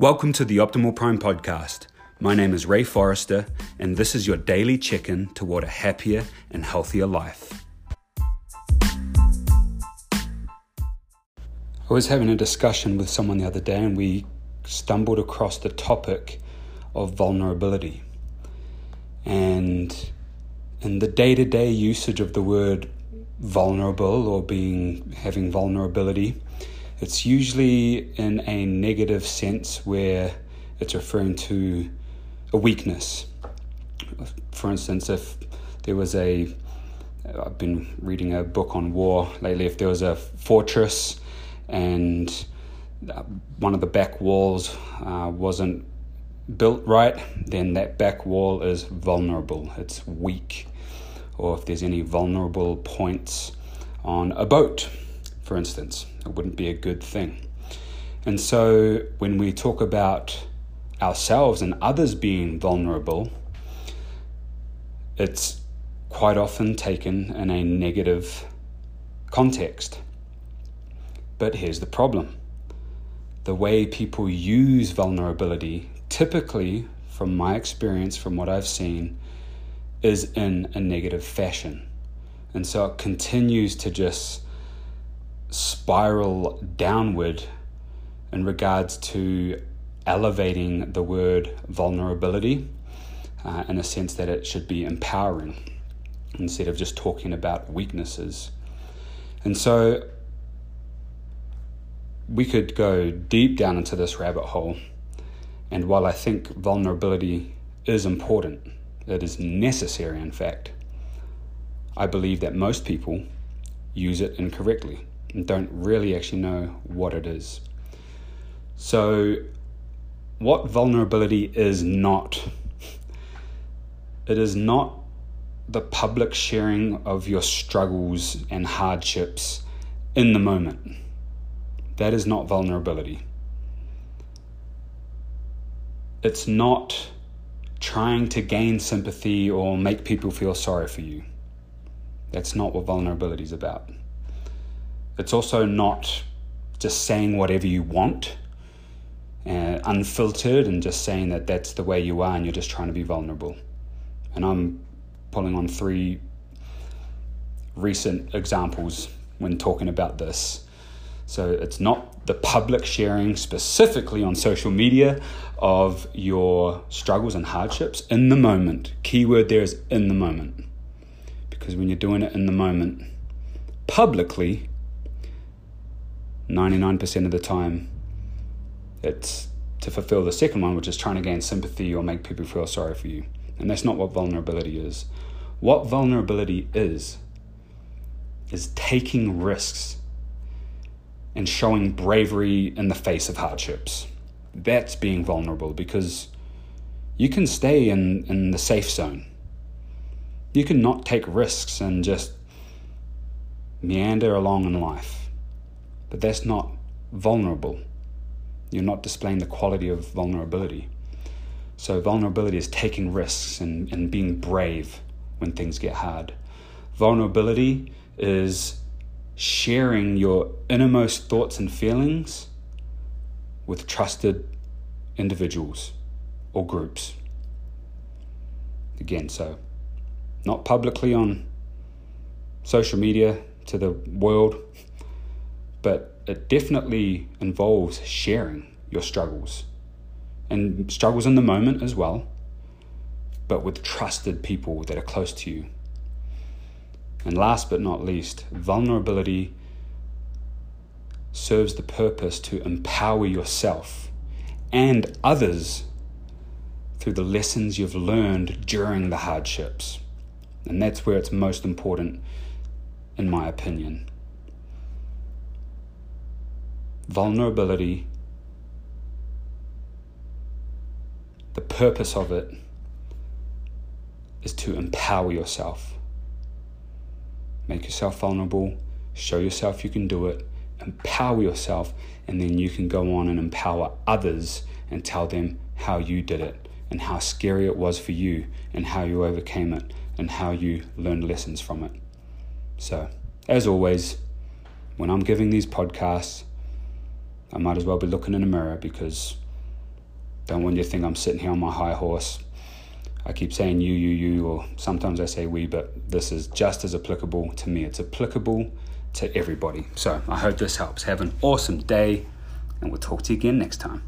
Welcome to the Optimal Prime podcast. My name is Ray Forrester, and this is your daily check in toward a happier and healthier life. I was having a discussion with someone the other day, and we stumbled across the topic of vulnerability. And in the day to day usage of the word vulnerable or being having vulnerability, it's usually in a negative sense where it's referring to a weakness. For instance, if there was a, I've been reading a book on war lately, if there was a fortress and one of the back walls uh, wasn't built right, then that back wall is vulnerable, it's weak. Or if there's any vulnerable points on a boat, for instance. It wouldn't be a good thing. And so when we talk about ourselves and others being vulnerable, it's quite often taken in a negative context. But here's the problem the way people use vulnerability, typically, from my experience, from what I've seen, is in a negative fashion. And so it continues to just spiral downward in regards to elevating the word vulnerability uh, in a sense that it should be empowering instead of just talking about weaknesses. And so we could go deep down into this rabbit hole. And while I think vulnerability is important, it is necessary, in fact, I believe that most people use it incorrectly and don't really actually know what it is. So, what vulnerability is not? It is not the public sharing of your struggles and hardships in the moment. That is not vulnerability. It's not trying to gain sympathy or make people feel sorry for you. That's not what vulnerability is about. It's also not just saying whatever you want, uh, unfiltered, and just saying that that's the way you are and you're just trying to be vulnerable. And I'm pulling on three recent examples when talking about this. So it's not the public sharing specifically on social media of your struggles and hardships in the moment. Keyword there is in the moment. Because when you're doing it in the moment, publicly, 99% of the time, it's to fulfill the second one, which is trying to gain sympathy or make people feel sorry for you. And that's not what vulnerability is. What vulnerability is, is taking risks and showing bravery in the face of hardships. That's being vulnerable because you can stay in, in the safe zone. You can not take risks and just meander along in life. But that's not vulnerable. You're not displaying the quality of vulnerability. So, vulnerability is taking risks and, and being brave when things get hard. Vulnerability is sharing your innermost thoughts and feelings with trusted individuals or groups. Again, so not publicly on social media to the world, but it definitely involves sharing your struggles and struggles in the moment as well, but with trusted people that are close to you. And last but not least, vulnerability serves the purpose to empower yourself and others through the lessons you've learned during the hardships. And that's where it's most important, in my opinion vulnerability, the purpose of it is to empower yourself. Make yourself vulnerable, show yourself you can do it, empower yourself, and then you can go on and empower others and tell them how you did it and how scary it was for you and how you overcame it and how you learned lessons from it. So, as always, when I'm giving these podcasts, I might as well be looking in a mirror because Don't want you to think I'm sitting here on my high horse. I keep saying you, you, you, or sometimes I say we, but this is just as applicable to me. It's applicable to everybody. So I hope this helps. Have an awesome day, and we'll talk to you again next time.